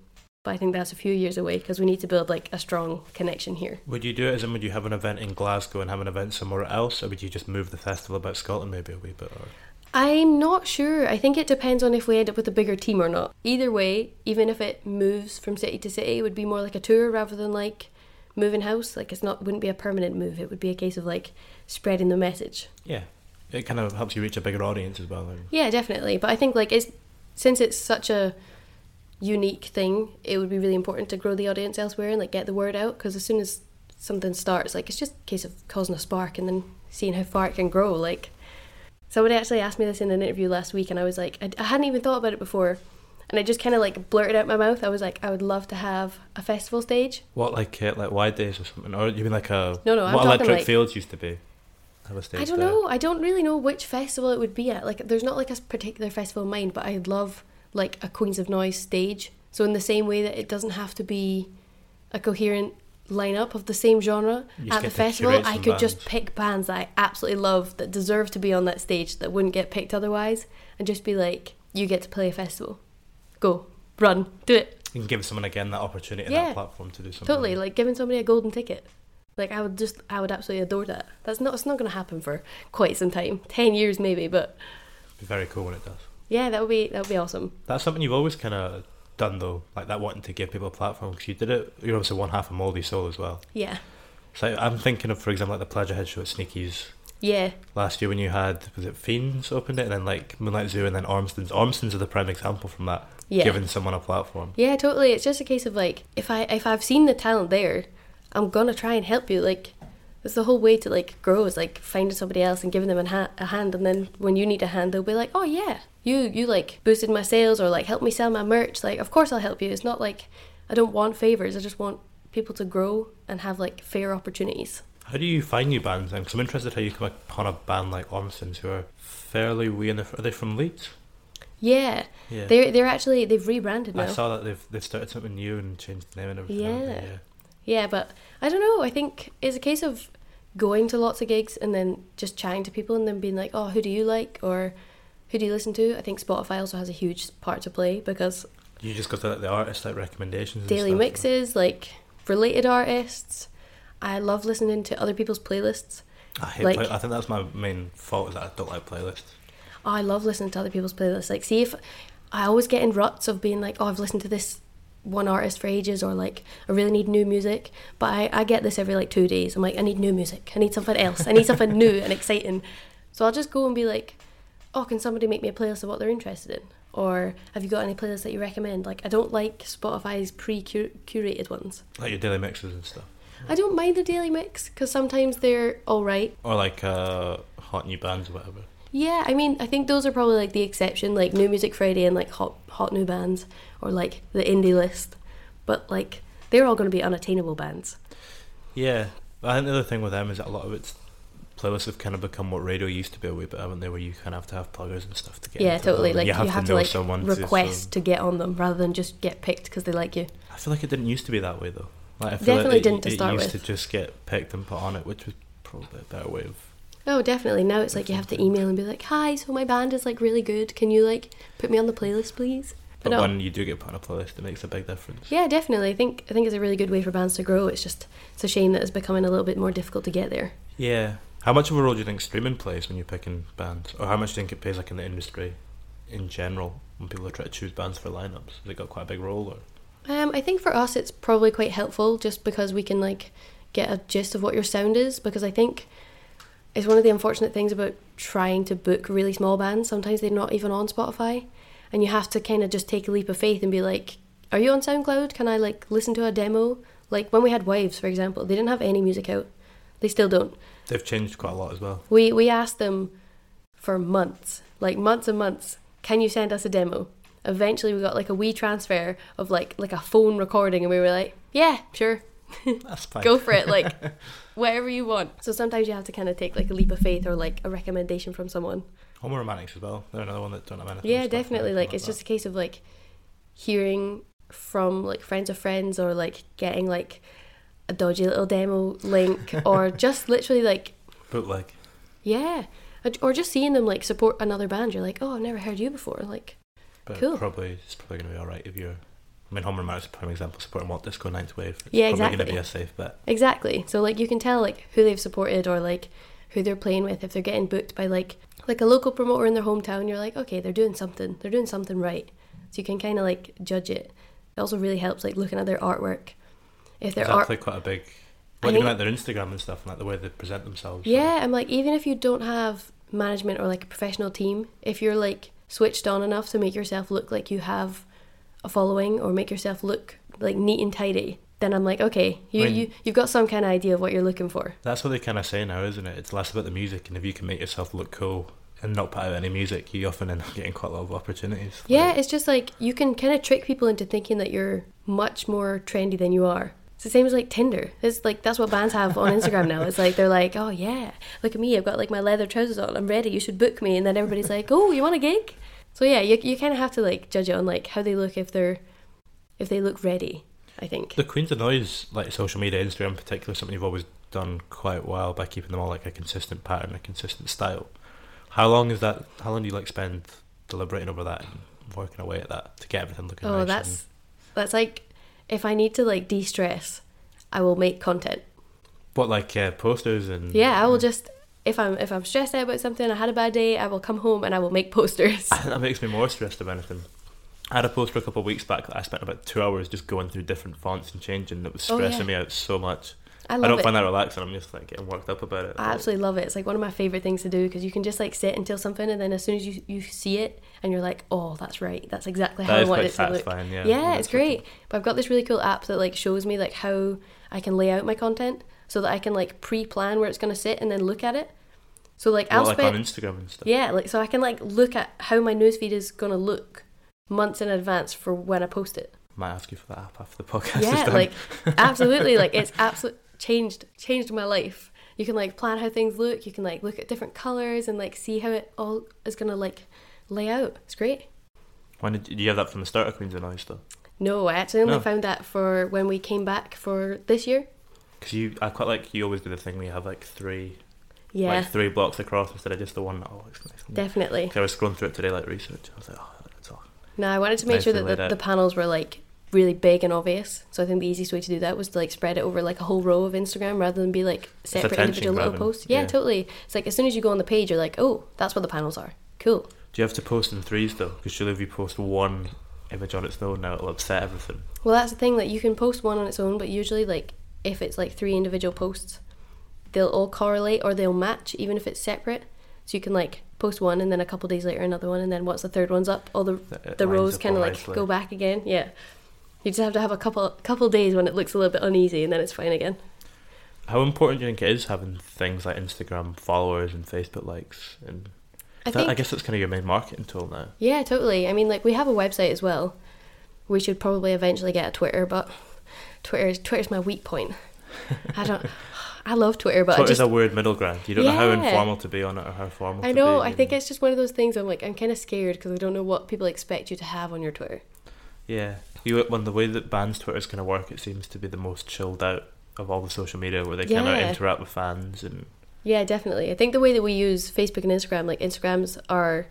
But I think that's a few years away because we need to build like a strong connection here. would you do it as in would you have an event in Glasgow and have an event somewhere else, or would you just move the festival about Scotland maybe a wee bit? Or I'm not sure. I think it depends on if we end up with a bigger team or not. Either way, even if it moves from city to city, it would be more like a tour rather than like moving house. Like it's not wouldn't be a permanent move. It would be a case of like spreading the message. yeah, it kind of helps you reach a bigger audience as well. Then. Yeah, definitely. But I think like it's since it's such a unique thing, it would be really important to grow the audience elsewhere and like get the word out because as soon as something starts, like it's just a case of causing a spark and then seeing how far it can grow. Like somebody actually asked me this in an interview last week, and I was like, I, I hadn't even thought about it before, and I just kind of like blurted out my mouth. I was like, I would love to have a festival stage. What like uh, like wide days or something, or you mean like a No, no, I'm what talking Electric like- Fields used to be? Have a stage I don't there. know. I don't really know which festival it would be at. Like, there's not like a particular festival in mind, but I'd love like a Queens of Noise stage. So in the same way that it doesn't have to be a coherent lineup of the same genre at the festival, I could just pick bands that I absolutely love that deserve to be on that stage that wouldn't get picked otherwise, and just be like, you get to play a festival. Go, run, do it. You can give someone again that opportunity and Yeah. that platform to do something. Totally, like giving somebody a golden ticket. Like I would just, I would absolutely adore that. That's not, it's not going to happen for quite some time, ten years maybe, but It'd be very cool when it does. yeah, that would be that would be awesome. That's something you've always kind of done though, like that wanting to give people a platform because you did it. You're obviously one half of Moldy Soul as well. Yeah, So I'm thinking of, for example, like the Pleasure Head show at Sneaky's yeah, last year when you had was it Fiends opened it and then like Moonlight Zoo and then Ormston's. Ormston's are the prime example from that. Yeah. Giving someone a platform. yeah, totally. It's just a case of like, if I if I've seen the talent there, I'm gonna try and help you. Like, that's the whole way to like grow is like finding somebody else and giving them a, ha- a hand, and then when you need a hand, they'll be like, oh yeah, you you like boosted my sales or like helped me sell my merch. Like, of course I'll help you. It's not like I don't want favors. I just want people to grow and have like fair opportunities. How do you find new bands? Because I'm interested how you come upon a band like Ormston's who are fairly wee in the. Are they from Leeds? Yeah, Yeah. they're they're actually they've rebranded now. I saw that they've they've started something new and changed the name and everything. haven't? Yeah. Yeah, but I don't know. I think it's a case of going to lots of gigs and then just chatting to people and then being like, oh, who do you like or who do you listen to? I think Spotify also has a huge part to play because You just got to like, the artist like recommendations. and daily stuff, mixes, like related artists. I love listening to other people's playlists. I hate. like- play- I think that's my main fault is that I don't like playlists. Oh, I love listening to other people's playlists. Like, see if I always get in ruts of being like, oh, I've listened to this one artist for ages, or like, I really need new music. But I, I get this every like two days. I'm like, I need new music. I need something else. I need something new and exciting. So I'll just go and be like, oh, can somebody make me a playlist of what they're interested in? Or have you got any playlists that you recommend? Like, I don't like Spotify's pre curated ones. Like your daily mixes and stuff. I don't mind the daily mix because sometimes they're all right. Or like uh, hot new bands or whatever. Yeah, I mean, I think those are probably like the exception, like New Music Friday and like hot hot new bands, or like the indie list. But like, they're all going to be unattainable bands. Yeah, I think the other thing with them is that a lot of its playlists have kind of become what radio used to be a wee bit, haven't they? Where you kind of have to have pluggers and stuff to get. Yeah, totally. them. Like you have, to, know like someone request to, to, get on them rather than just get picked because they like you. I feel like it didn't used to be that way though. Like, I feel Definitely like it, didn't to it start used with. to just get picked and put on it, which was probably a better way of. Oh, definitely. Now it's like you have to email and be like, "Hi, so my band is like really good. Can you like put me on the playlist, please?" But no. when you do get put on a playlist, it makes a big difference. Yeah, definitely. I think I think it's a really good way for bands to grow. It's just it's a shame that it's becoming a little bit more difficult to get there. Yeah. How much of a role do you think streaming plays when you're picking bands, or how much do you think it plays like in the industry, in general, when people are trying to choose bands for lineups? Has it got quite a big role, or? Um, I think for us it's probably quite helpful just because we can like get a gist of what your sound is because I think it's one of the unfortunate things about trying to book really small bands. Sometimes they're not even on Spotify, and you have to kind of just take a leap of faith and be like, "Are you on SoundCloud? Can I like listen to a demo?" Like when we had Wives, for example, they didn't have any music out. They still don't. They've changed quite a lot as well. We we asked them for months, like months and months. Can you send us a demo? Eventually, we got like a wee transfer of like like a phone recording, and we were like, "Yeah, sure, That's fine. go for it." Like [LAUGHS] whatever you want. So sometimes you have to kind of take like a leap of faith or like a recommendation from someone. Homo Romantics as well. They're another one that don't have anything. Yeah, on Spotify or definitely. anything Like it's just a case of like hearing from like friends of friends or like getting like a dodgy little demo link [LAUGHS] or just literally like that. bootleg. yeah or just seeing them like support another band you're like oh i've never heard you before like But Cool. probably it's probably going to be all right if you're. Mean, Homo Romantics is a prime example supporting Walt Disco Ninth Wave. It's Yeah, probably going to be a safe bet. exactly so like you can tell like who they've supported or like who they're playing with if they're getting booked by like like a local promoter in their hometown you're like okay they're doing something they're doing something right so you can kind of like judge it it also really helps like looking at their artwork if their Is art quite a big. What do you like their Instagram and stuff, and like the way they present themselves? Yeah, I'm like, even if you don't have management or like a professional team, if you're like switched on enough to make yourself look like you have a following or make yourself look like neat and tidy, then I'm like, okay, you, I mean- you you've got some kind of idea of what you're looking for. That's what they kind of say now, isn't it? It's less about the music, and if you can make yourself look cool and not put out any music, you often end up getting quite a lot of opportunities. Yeah, Like, it's just like you can kind of trick people into thinking that you're much more trendy than you are. It's the same as like Tinder. It's like that's what bands have on Instagram now. It's like they're like, oh yeah, look at me, I've got like my leather trousers on, I'm ready. You should book me, and then everybody's like, oh, you want a gig? So yeah, you you kind of have to like judge it on like how they look if they're if they look ready. I think. the Queens of Noise, like social media, Instagram in particular, something you've always done quite well by keeping them all like a consistent pattern, a consistent style. How long is that? How long do you like spend deliberating over that and working away at that to get everything looking Oh, nice? that's that's like if I need to like de-stress, I will make content. and, what like uh, posters and Yeah, I will just if I'm if I'm stressed out about something, I had a bad day, I will come home and I will make [LAUGHS] posters. [LAUGHS] that makes me more stressed about anything. I had a poster a couple of weeks back that I spent about two hours just going through different fonts and changing. It was Oh, stressing yeah. me out so much. I I, don't it. find that relaxing. I'm just like getting worked up about it. I absolutely love it. It's like one of my favorite things to do because you can just like sit until something, and then as soon as you you see it, and you're like, oh, that's right, that's exactly how That I want it to look. yeah. yeah, it's great. But I've got this really cool app that like shows me like how I can lay out my content so that I can like pre-plan where it's gonna sit and then look at it. So like I'll like spend on Instagram and stuff. yeah, like so I can like look at how my newsfeed is gonna look months in advance for when I post it. Might ask you for that app after the podcast. is yeah like [LAUGHS] absolutely like it's absolutely changed changed my life you can like plan how things look you can like look at different colors and like see how it all is gonna like lay out it's great When did, did you have that from the start of Queens of Noise though? no i actually only No. found that for when we came back for this year Because you, I quite like you always do the thing where you have like three, yeah like three blocks across instead of just the one that all looks nice. definitely I was scrolling through it today, like research. I was like, oh, that's all. no i wanted to make sure that the, the panels were like really big and obvious so i think the easiest way to do that was to like spread it over like a whole row of instagram rather than be like separate individual little posts yeah, yeah. totally it's like as soon as you go on the page you're like oh that's where the panels are cool Do you have to post in threes though? Because surely if you post one image on its own, now it'll upset everything. Well, that's the thing Like you can post one on its own, but usually, like if it's like three individual posts, they'll all correlate or they'll match, even if it's separate. So you can like post one and then a couple days later another one and then once the third one's up, all the It the rows kind of like nicely. go back again. Yeah. You just have to have a couple couple days when it looks a little bit uneasy and then it's fine again. How important do you think it is having things like Instagram followers and Facebook likes? And I that- I guess that's kind of your main marketing tool now. Yeah, totally. I mean, like we have a website as well. We should probably eventually get a Twitter, but Twitter is Twitter's my weak point. I don't. I love Twitter, but Twitter's just a weird middle ground. You don't know how informal to be on it or how formal. I to know. Be, I think and- it's just one of those things. I'm like, I'm kind of scared because I don't know what people expect you to have on your Twitter. Yeah, you when the way that bands Twitter's going to work, it seems to be the most chilled out of all the social media, where they kind of interact with fans and Yeah, definitely. I think the way that we use Facebook and Instagram, like Instagrams are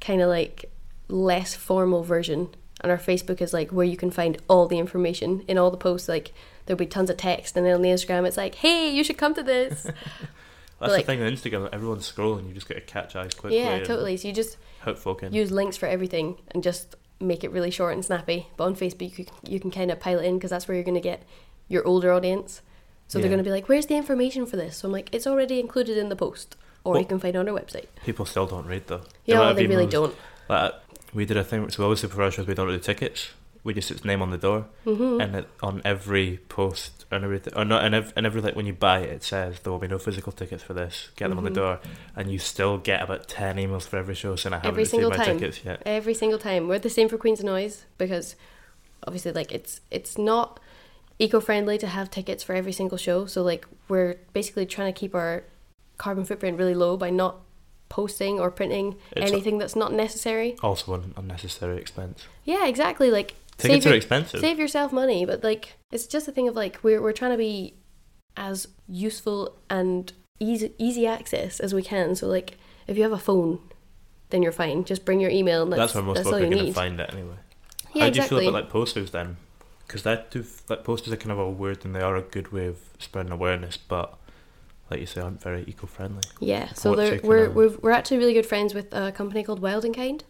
kind of like less formal version, and our Facebook is like where you can find all the information in all the posts. Like there'll be tons of text, and then on the Instagram, it's like, hey, you should come to this. [LAUGHS] that's like- the thing on Instagram. Everyone's scrolling. You just got to catch eyes quickly. yeah, totally. So you just Hook folk in. use links for everything and just make it really short and snappy. But on Facebook, you can, you can kind of pile it in because that's where you're going to get your older audience. So they're going to be like, "Where's the information for this?" So I'm like, "It's already included in the post, or Well- you can find it on our website." People still don't read though. Yeah, might well, they been really those- don't. Like, we did a thing. So we always do for our. We don't do tickets. We just it's name on the door, Mm-hmm. and it, on every post and everything, or not, and every, and every like when you buy it, it says there will be no physical tickets for this. Get them on the Mhm. door, and you still get about ten emails for every show saying I haven't Every received my time. tickets yet. Every single time. We're the same for Queens Noise because obviously like it's it's not eco-friendly to have tickets for every single show. So like we're basically trying to keep our carbon footprint really low by not posting or printing It's anything that's not necessary. Also, an unnecessary expense. Yeah, exactly. Like Tickets save are your- expensive. Save yourself money, but like it's just a thing of like we're we're trying to be as useful and easy easy access as we can. So like if you have a phone, then you're fine. Just bring your email and that's, That's where most folk are going to find it anyway. Yeah, How do you feel about like posters then? Because that do like posters are kind of a weird and they are a good way of spreading awareness, but like you say, aren't very eco-friendly. Yeah, so we're kinda- we're actually really good friends with a company called Wild and Kind.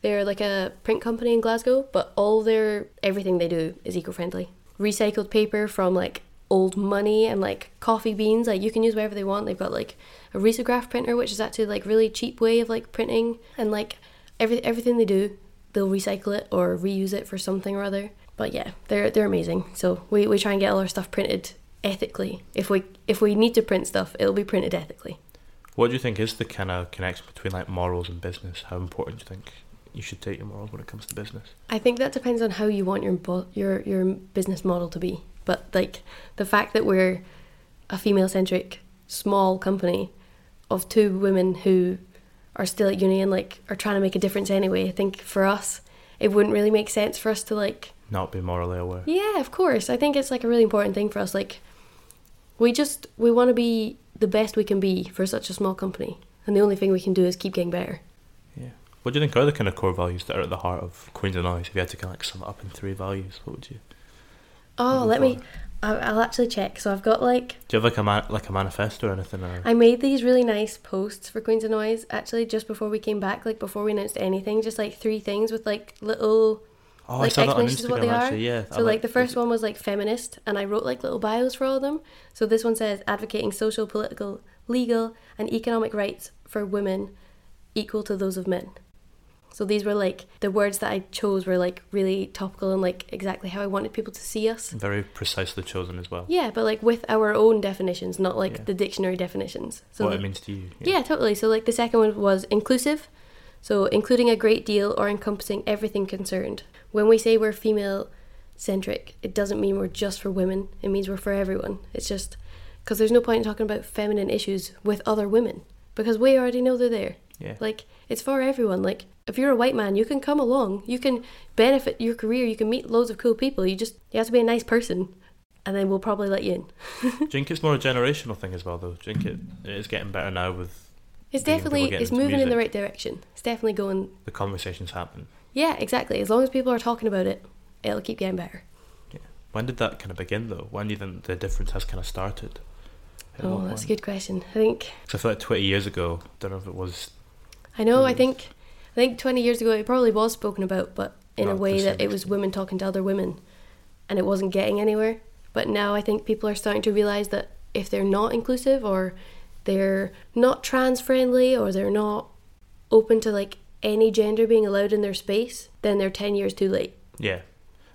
They're like a print company in Glasgow, but all their everything they do is eco-friendly. Recycled paper from like old money and like coffee beans, like you can use whatever they want. They've got like a risograph printer, which is actually like really cheap way of like printing, and like every everything they do, they'll recycle it or reuse it for something or other. But yeah, they're they're amazing. So we, we try and get all our stuff printed ethically. If we if we need to print stuff, it'll be printed ethically. What do you think is the kind of connection between like morals and business? How important do you think you should take your morals when it comes to business? I think that depends on how you want your your your business model to be. But like the fact that we're a female centric small company of two women who are still at uni and like are trying to make a difference anyway, I think for us it wouldn't really make sense for us to like Not be morally aware. yeah, of course. I think it's like a really important thing for us. Like we just we want to be the best we can be for such a small company. And the only thing we can do is keep getting better. What do you think are the kind of core values that are at the heart of Queens of Noise? If you had to kind of like sum it up in three values, what would you? Oh, let me. I'll, actually check. So I've got like Do you have like a man- like a manifesto or anything? Or I made these really nice posts for Queens of Noise actually just before we came back, like before we announced anything, just like three things with like little oh, I like explanations of what they are. Yeah. I So like the first one was like feminist, and I wrote like little bios for all of them. So this one says advocating social, political, legal, and economic rights for women equal to those of men. So these were like the words that I chose were like really topical and like exactly how I wanted people to see us. Very precisely chosen as well. Yeah, but like with our own definitions, not like Yeah. the dictionary definitions. So what it means to you. yeah, totally. So, like, the second one was inclusive. So, including a great deal or encompassing everything concerned. When we say we're female centric, it doesn't mean we're just for women, it means we're for everyone. It's just because there's no point in talking about feminine issues with other women because we already know they're there. Yeah. Like, it's for everyone. Like, if you're a white man, you can come along, you can benefit your career, you can meet loads of cool people. You just, you have to be a nice person, and then we'll probably let you in. Do you think it's more a generational thing as well, though? Do you think it, it is getting better now with It's definitely, it's moving in the right direction. It's definitely going the conversations happening? Yeah, exactly. As long as people are talking about it, it'll keep getting better. Yeah. When did that kind of begin, though? When do you think the difference has kind of started? At Oh, that's a good question. I think 'Cause I feel like 20 years ago, I don't know if it was. I know. I think think twenty years ago it probably was spoken about, but in Not a way that it was women talking to other women, and it wasn't getting anywhere. But now I think people are starting to realize that if they're not inclusive or they're not trans friendly or they're not open to like any gender being allowed in their space, then they're 10 years too late. Yeah.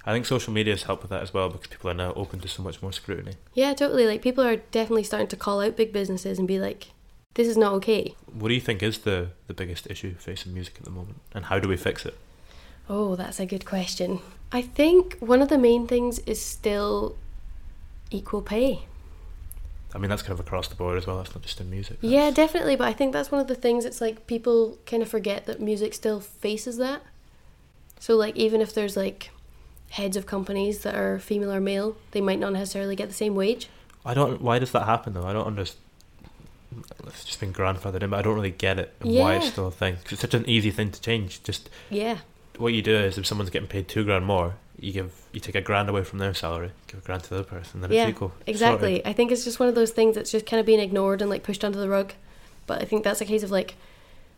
I think social media has helped with that as well because people are now open to so much more scrutiny. Yeah, totally. Like people are definitely starting to call out big businesses and be like, this is not okay. What do you think is the, the biggest issue facing music at the moment and how do we fix it? Oh, that's a good question. I think one of the main things is still equal pay. I mean, that's kind of across the board as well. That's not just in music. That's, Yeah, definitely. But I think that's one of the things. It's like people kind of forget that music still faces that. So like even if there's like heads of companies that are female or male, they might not necessarily get the same wage. I don't. Why does that happen though? I don't understand. It's just been grandfathered in, but I don't really get it and why it's Yeah. still a thing. 'Cause it's such an easy thing to change. Just Yeah, what you do is, if someone's getting paid two grand more, you give you take a grand away from their salary, give a grand to the other person, then yeah, it's equal. exactly. Sorted. I think it's just one of those things that's just kind of being ignored and like pushed under the rug. But I think that's a case of like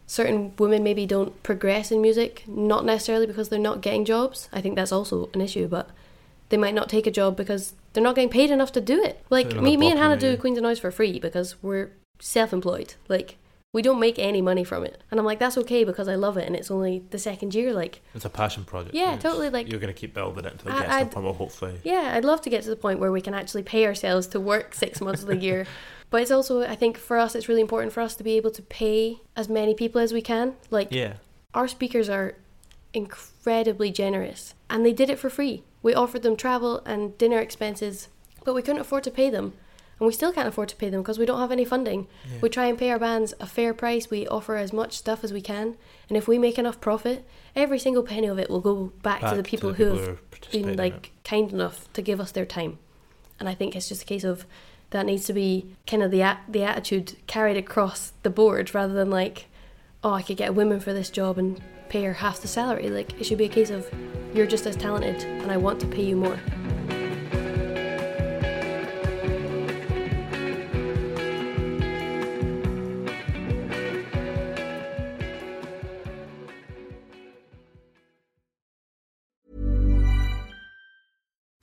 certain women maybe don't progress in music, not necessarily because they're not getting jobs. I think that's also an issue, but they might not take a job because they're not getting paid enough to do it. Like me, me and Hannah do yeah. Queens of Noise for free because we're self-employed. Like we don't make any money from it, and I'm like that's okay because I love it, and it's only the second year. Like It's a passion project. Yeah, totally, like- you're gonna keep building it until it gets to the point hopefully. yeah, I'd love to get to the point where we can actually pay ourselves to work six months of the year. [LAUGHS] But it's also, I think, for us, it's really important for us to be able to pay as many people as we can. Like, Yeah. our speakers are incredibly generous, and they did it for free. We offered them travel and dinner expenses, but we couldn't afford to pay them. And we still can't afford to pay them because we don't have any funding. We try and pay our bands a fair price. We offer as much stuff as we can. And if we make enough profit, every single penny of it will go back, Back to the to people the who people have who been like kind enough to give us their time. And I think it's just a case of that needs to be kind of the the attitude carried across the board rather than like, oh, I could get a woman for this job and pay her half the salary. Like it should be a case of you're just as talented and I want to pay you more.